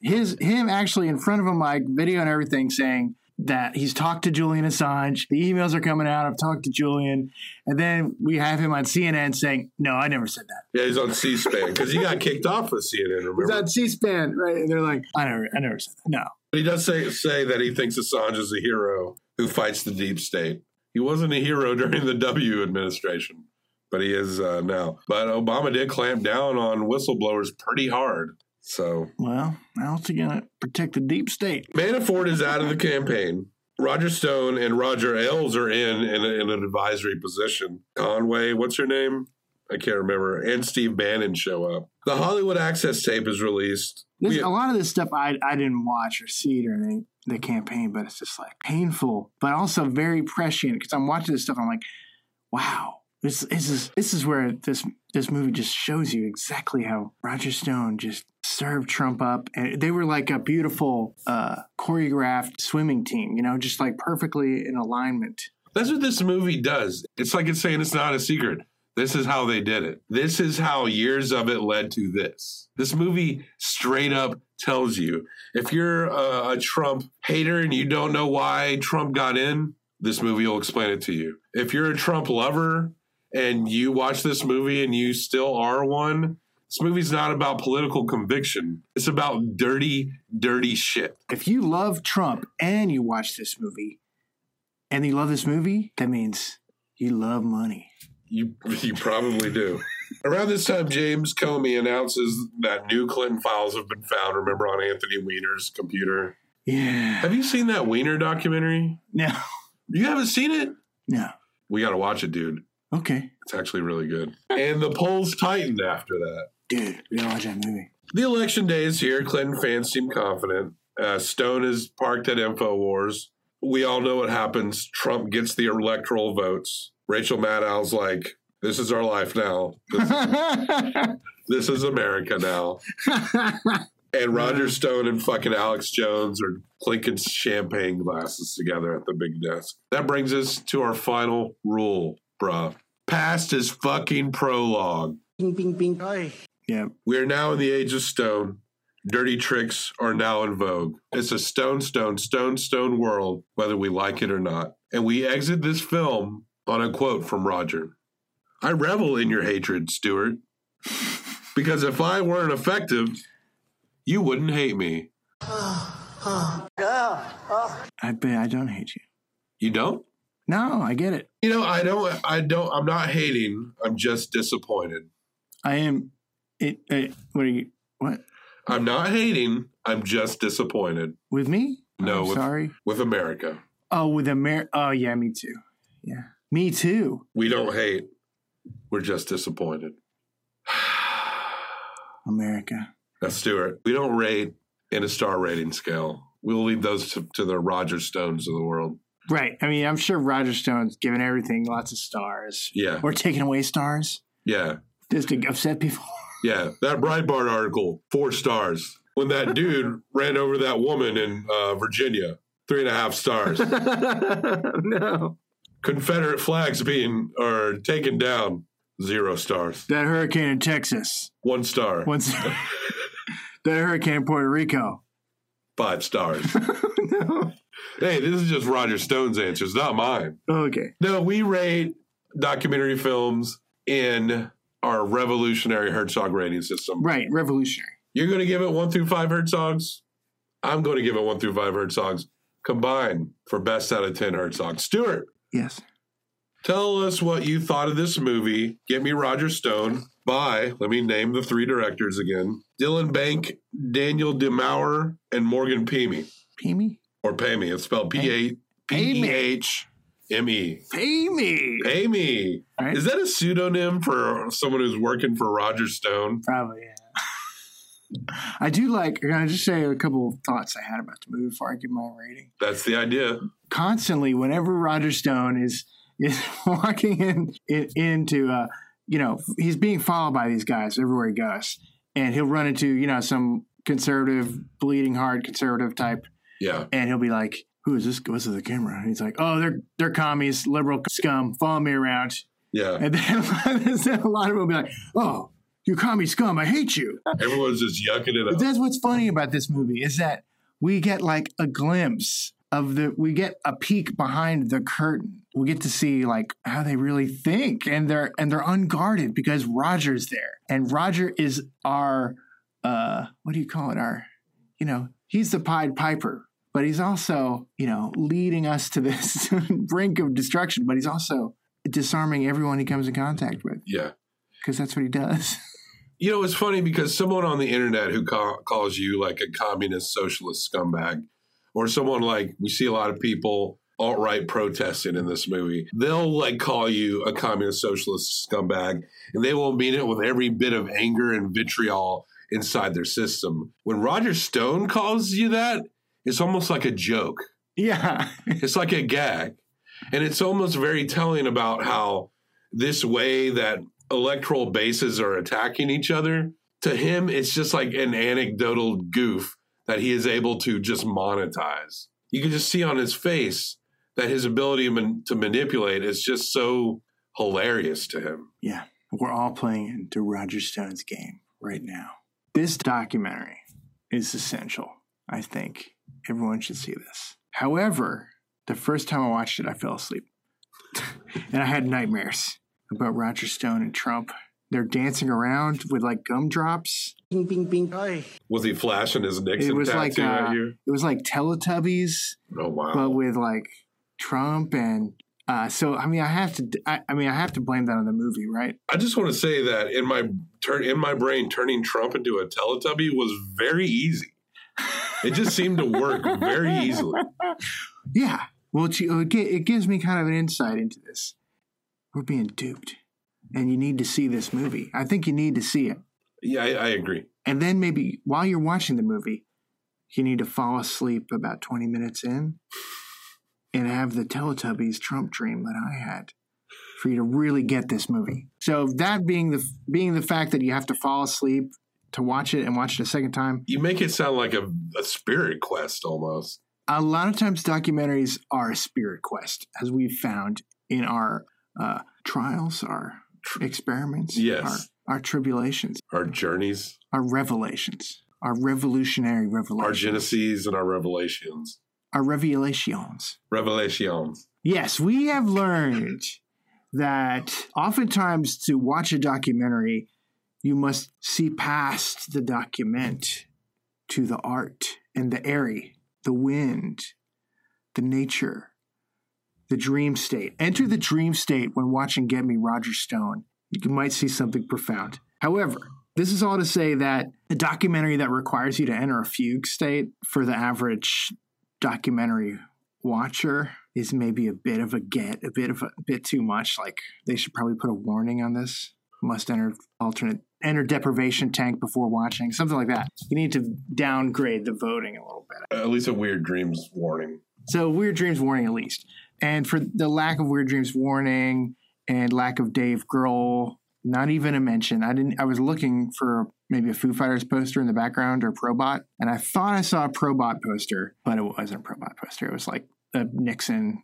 his him actually in front of a mic, video and everything, saying that he's talked to Julian Assange. The emails are coming out. I've talked to Julian, and then we have him on CNN saying, "No, I never said that." Yeah, he's on C-SPAN because he got kicked off of CNN. Remember? He's on C-SPAN, right? And they're like, "I never, I never said that." No, But he does say say that he thinks Assange is a hero who fights the deep state. He wasn't a hero during the W administration, but he is uh, now. But Obama did clamp down on whistleblowers pretty hard. So well, how's he gonna protect the deep state? Manafort is out of the campaign. Roger Stone and Roger Ailes are in in, a, in an advisory position. Conway, what's her name? I can't remember. And Steve Bannon show up. The Hollywood Access tape is released. This, We- a lot of this stuff I, I didn't watch or see during the, the campaign, but it's just like painful, but also very prescient because I'm watching this stuff. I'm like, wow, this, this is this is where this this movie just shows you exactly how Roger Stone just served Trump up, and they were like a beautiful uh, choreographed swimming team, you know, just like perfectly in alignment. That's what this movie does. It's like it's saying it's not a secret. This is how they did it. This is how years of it led to this. This movie straight up tells you if you're a, a Trump hater and you don't know why Trump got in, this movie will explain it to you. If you're a Trump lover and you watch this movie and you still are one, this movie's not about political conviction. It's about dirty, dirty shit. If you love Trump and you watch this movie, and you love this movie, that means you love money. You you probably do. Around this time, James Comey announces that new Clinton files have been found. Remember on Anthony Weiner's computer. Yeah. Have you seen that Weiner documentary? No. You haven't seen it? No. We got to watch it, dude. Okay. It's actually really good. And the polls tightened after that. Dude, we gotta watch that movie. The election day is here. Clinton fans seem confident. Uh, Stone is parked at InfoWars. We all know what happens. Trump gets the electoral votes. Rachel Maddow's like, this is our life now. This is, this is America now. And Roger Stone and fucking Alex Jones are clinking champagne glasses together at the big desk. That brings us to our final rule, bruh. Past is fucking prologue. Yeah. We are now in the age of stone. Dirty tricks are now in vogue. It's a stone, stone, stone, stone world, whether we like it or not. And we exit this film on a quote from Roger I revel in your hatred, Stuart, because if I weren't effective, you wouldn't hate me. I bet I don't hate you. You don't? No, I get it. You know, I don't, I don't, I'm not hating. I'm just disappointed. I am. It. it what are you? What I'm not hating. I'm just disappointed with me? No, with- sorry. with America. Oh, with Amer. Oh, yeah, me too. Yeah, me too. We don't hate. We're just disappointed. America. Now, Stuart, we don't rate in a star rating scale. We'll leave those to, to the Roger Stones of the world. Right. I mean, I'm sure Roger Stone's given everything lots of stars. Yeah. Or taking away stars Yeah. just to upset people. Yeah. That Breitbart article, four stars. When that dude ran over that woman in uh, Virginia, three and a half stars. no. Confederate flags being or taken down, zero stars. That hurricane in Texas. One star, One star. that hurricane in Puerto Rico. five stars. no. hey, this is just Roger Stone's answers, not mine. Okay. No, we rate documentary films in our revolutionary Herzog rating system. Right. Revolutionary. You're going to give it one through five Herzogs. I'm going to give it one through five Herzogs combined for best out of 10 Herzogs. Stuart, Yes. tell us what you thought of this movie. Get me Roger Stone by, let me name the three directors again Dylan Bank, Daniel DiMauro, and Morgan Pehme. Me. Or Pamy. It's spelled P A P E H M E. Pay me. Amy. Right. Is that a pseudonym for someone who's working for Roger Stone? Probably, yeah. I do like, can I just say a couple of thoughts I had about the movie before I give my rating? That's the idea. Constantly, whenever Roger Stone is is walking in, in into uh, you know he's being followed by these guys everywhere he goes, and he'll run into you know some conservative, bleeding heart conservative type, Yeah. and he'll be like, "Who is this? What's the camera?" And he's like, "Oh, they're they're commies, liberal scum. Follow me around." Yeah. And then a lot of them will be like, "Oh, you commie scum! I hate you." Everyone's just yucking it But up. that's what's funny about this movie is that we get like a glimpse of the we get a peek behind the curtain. We get to see like how they really think and they're and they're unguarded because Roger's there. And Roger is our uh what do you call it? Our you know, he's the Pied Piper, but he's also, you know, leading us to this brink of destruction, but he's also disarming everyone he comes in contact with Yeah. because that's what he does. You know, it's funny because someone on the internet who ca- calls you like a communist socialist scumbag, or someone like we see a lot of people alt right protesting in this movie, they'll like call you a communist socialist scumbag, and they will mean it with every bit of anger and vitriol inside their system. When Roger Stone calls you that, it's almost like a joke. yeah. It's like a gag. And it's almost very telling about how this way that electoral bases are attacking each other, to him, it's just like an anecdotal goof that he is able to just monetize. You can just see on his face that his ability to man- to manipulate is just so hilarious to him. Yeah, we're all playing into Roger Stone's game right now. This documentary is essential. I think everyone should see this. However, the first time I watched it, I fell asleep. and I had nightmares about Roger Stone and Trump. They're dancing around with like gumdrops. Bing, bing, bing. Was he flashing his Nixon It was tattoo like at uh, you? it was like Teletubbies, Oh wow! but with like Trump and uh, so I mean I have to I, I mean I have to blame that on the movie, right? I just want to say that in my turn in my brain, turning Trump into a Teletubby was very easy. It just seemed to work very easily. Yeah. Well, it it gives me kind of an insight into this. We're being duped. And you need to see this movie. I think you need to see it. Yeah, I, I agree. And then maybe while you're watching the movie, you need to fall asleep about 20 minutes in and have the Teletubbies Trump dream that I had for you to really get this movie. So that being the being the fact that you have to fall asleep to watch it and watch it a second time, You make it sound like a, a spirit quest almost. a lot of times documentaries are a spirit quest, as we've found in our uh, trials, our experiments, Yes. our, our tribulations, Our journeys, our revelations, our revolutionary revelations, our genesis, and our revelations. our revelations. Revelations. Yes, we have learned that oftentimes to watch a documentary, you must see past the document to the art and the airy, the wind, the nature, the dream state. Enter the dream state when watching Get Me Roger Stone. You might see something profound. However, this is all to say that a documentary that requires you to enter a fugue state for the average documentary watcher is maybe a bit of a get, a bit of a, bit too much. Like they should probably put a warning on this. Must enter alternate enter deprivation tank before watching, something like that. You need to downgrade the voting a little bit. At least a weird dreams warning. So weird dreams warning at least. And for the lack of weird dreams warning and lack of Dave Grohl, not even a mention. I didn't. I was looking for maybe a Foo Fighters poster in the background or Probot, and I thought I saw a Probot poster, but it wasn't a Probot poster. It was like a Nixon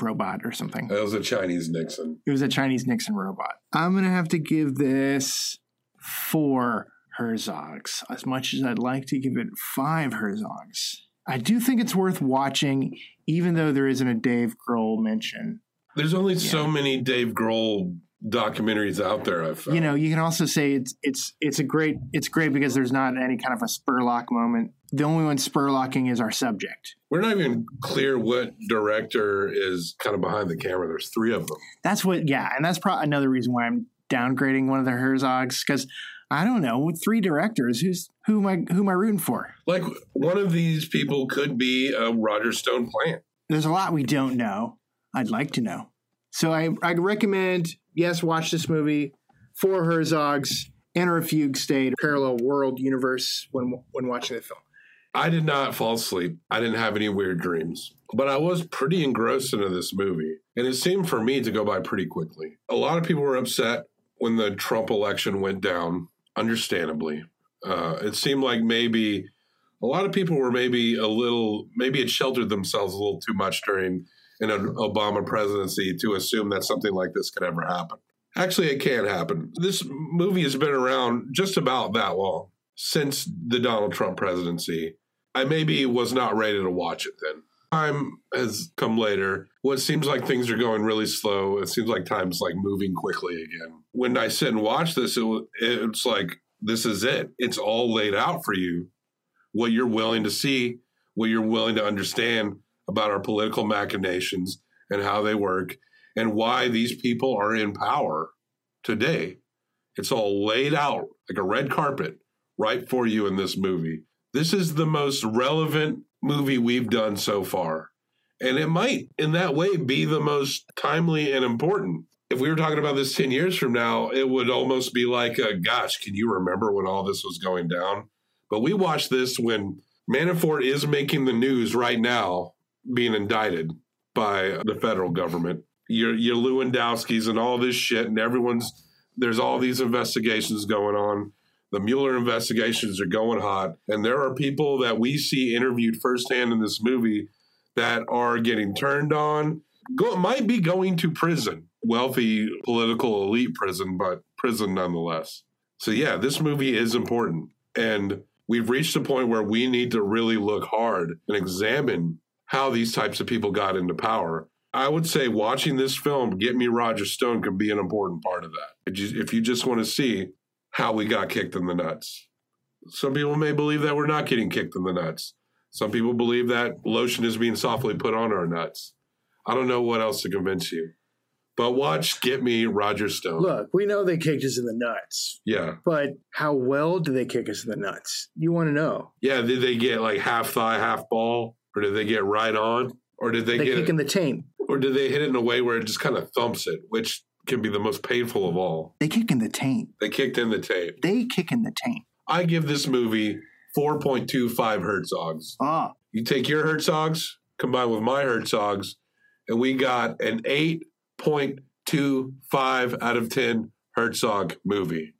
robot or something. It was a Chinese Nixon. It was a Chinese Nixon robot. I'm gonna have to give this four Herzogs. As much as I'd like to give it five Herzogs, I do think it's worth watching, even though there isn't a Dave Grohl mention. There's only so many Dave Grohl documentaries out there. I've found. You know, you can also say it's it's it's a great it's great because there's not any kind of a spurlock moment. The only one spurlocking is our subject. we're not even clear what director is kind of behind the camera. There's three of them. That's what, yeah, and that's probably another reason why I'm downgrading one of the Herzogs because I don't know with three directors, who's who am I who am I rooting for? Like one of these people could be a Roger Stone plant. There's a lot we don't know. I'd like to know. So I I'd recommend yes, watch this movie. Four Herzogs, enter a fugue state, parallel world universe when when watching the film. I did not fall asleep. I didn't have any weird dreams, but I was pretty engrossed into this movie. And it seemed for me to go by pretty quickly. A lot of people were upset when the Trump election went down, understandably. Uh, it seemed like maybe a lot of people were maybe a little, maybe it sheltered themselves a little too much during an Obama presidency to assume that something like this could ever happen. Actually, it can happen. This movie has been around just about that long since the Donald Trump presidency. I maybe was not ready to watch it then. Time has come later. What seems like things are going really slow. It seems like time's like moving quickly again. When I sit and watch this, it, it's like this is it. It's all laid out for you. What you're willing to see, what you're willing to understand about our political machinations and how they work, and why these people are in power today. It's all laid out like a red carpet right for you in this movie. This is the most relevant movie we've done so far. And it might, in that way, be the most timely and important. If we were talking about this 10 years from now, it would almost be like, uh, gosh, can you remember when all this was going down? But we watched this when Manafort is making the news right now, being indicted by the federal government. Your, your Lewandowski's and all this shit, and everyone's, there's all these investigations going on. The Mueller investigations are going hot, and there are people that we see interviewed firsthand in this movie that are getting turned on. Go, might be going to prison, wealthy political elite prison, but prison nonetheless. So yeah, this movie is important, and we've reached a point where we need to really look hard and examine how these types of people got into power. I would say watching this film, Get Me Roger Stone, can be an important part of that. If you just want to see how we got kicked in the nuts. Some people may believe that we're not getting kicked in the nuts. Some people believe that lotion is being softly put on our nuts. I don't know what else to convince you. But watch Get Me Roger Stone. Look, we know they kicked us in the nuts. Yeah. But how well do they kick us in the nuts? You want to know. Yeah, did they get like half thigh, half ball? Or did they get right on? Or did they, They get kick in the taint. or did they hit it in a way where it just kind of thumps it, which can be the most painful of all? They kick in the taint. They kicked in the tape. They kick in the taint. I give this movie 4.25 Herzogs. Ah, You take your Herzogs combined with my Herzogs, and we got an 8.25 out of 10 Herzog movie.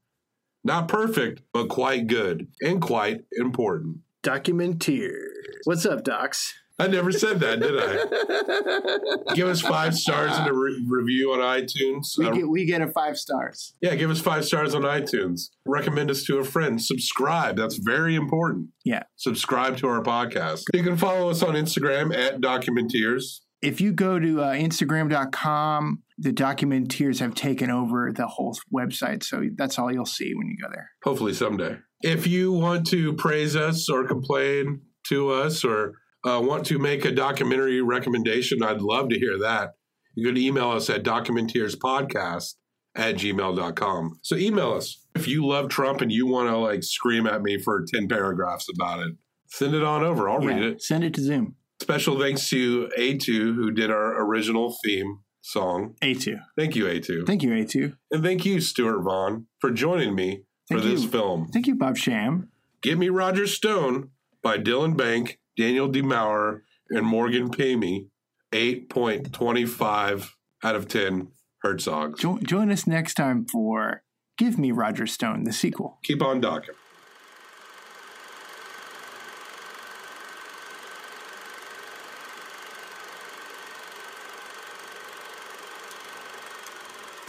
Not perfect, but quite good and quite important. documenteer. What's up, docs? I never said that, did I? give us five stars in a re- review on iTunes. We Uh, get we get a five stars. yeah, give us five stars on iTunes. Recommend us to a friend. Subscribe. That's very important. Yeah. Subscribe to our podcast. You can follow us on Instagram at Documenteers. If you go to uh, Instagram.com, the documenteers have taken over the whole website. So that's all you'll see when you go there. Hopefully someday. If you want to praise us or complain to us or uh, want to make a documentary recommendation, I'd love to hear that. You can email us at documenteerspodcast at gmail.com. So email us. If you love Trump and you want to like scream at me for 10 paragraphs about it, send it on over. I'll read it. Send it to Zoom. Special thanks to A2 who did our original theme song. A2. Thank you, A2. Thank you, A2. and thank you, Stuart Vaughn, for joining me for Thank this film. Thank you, Bob Sham. Give Me Roger Stone by Dylan Bank, Daniel DiMauro, and Morgan Pehme. 8.25 out of 10 Herzogs. Jo- join us next time for Give Me Roger Stone, the sequel. Keep on docking.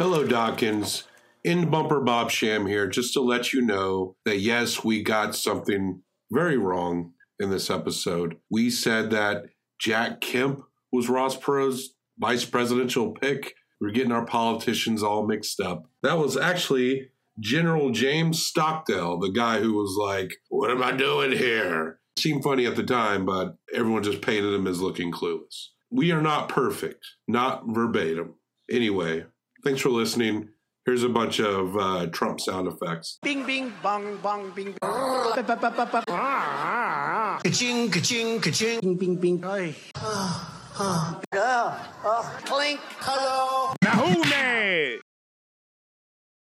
Hello, Dawkins. In bumper Bob Sham here, just to let you know that yes, we got something very wrong in this episode. We said that Jack Kemp was Ross Perot's vice presidential pick. We're getting our politicians all mixed up. That was actually General James Stockdale, the guy who was like, What am I doing here? Seemed funny at the time, but everyone just painted him as looking clueless. We are not perfect, not verbatim. Anyway, thanks for listening. Here's a bunch of uh, Trump sound effects. Bing, bing, bong, bong, bing, bing. Ka-ching, ka-ching, ka-ching. Bing, bing, bing. Ay. Ah, ah. Ah. Clink. Hello.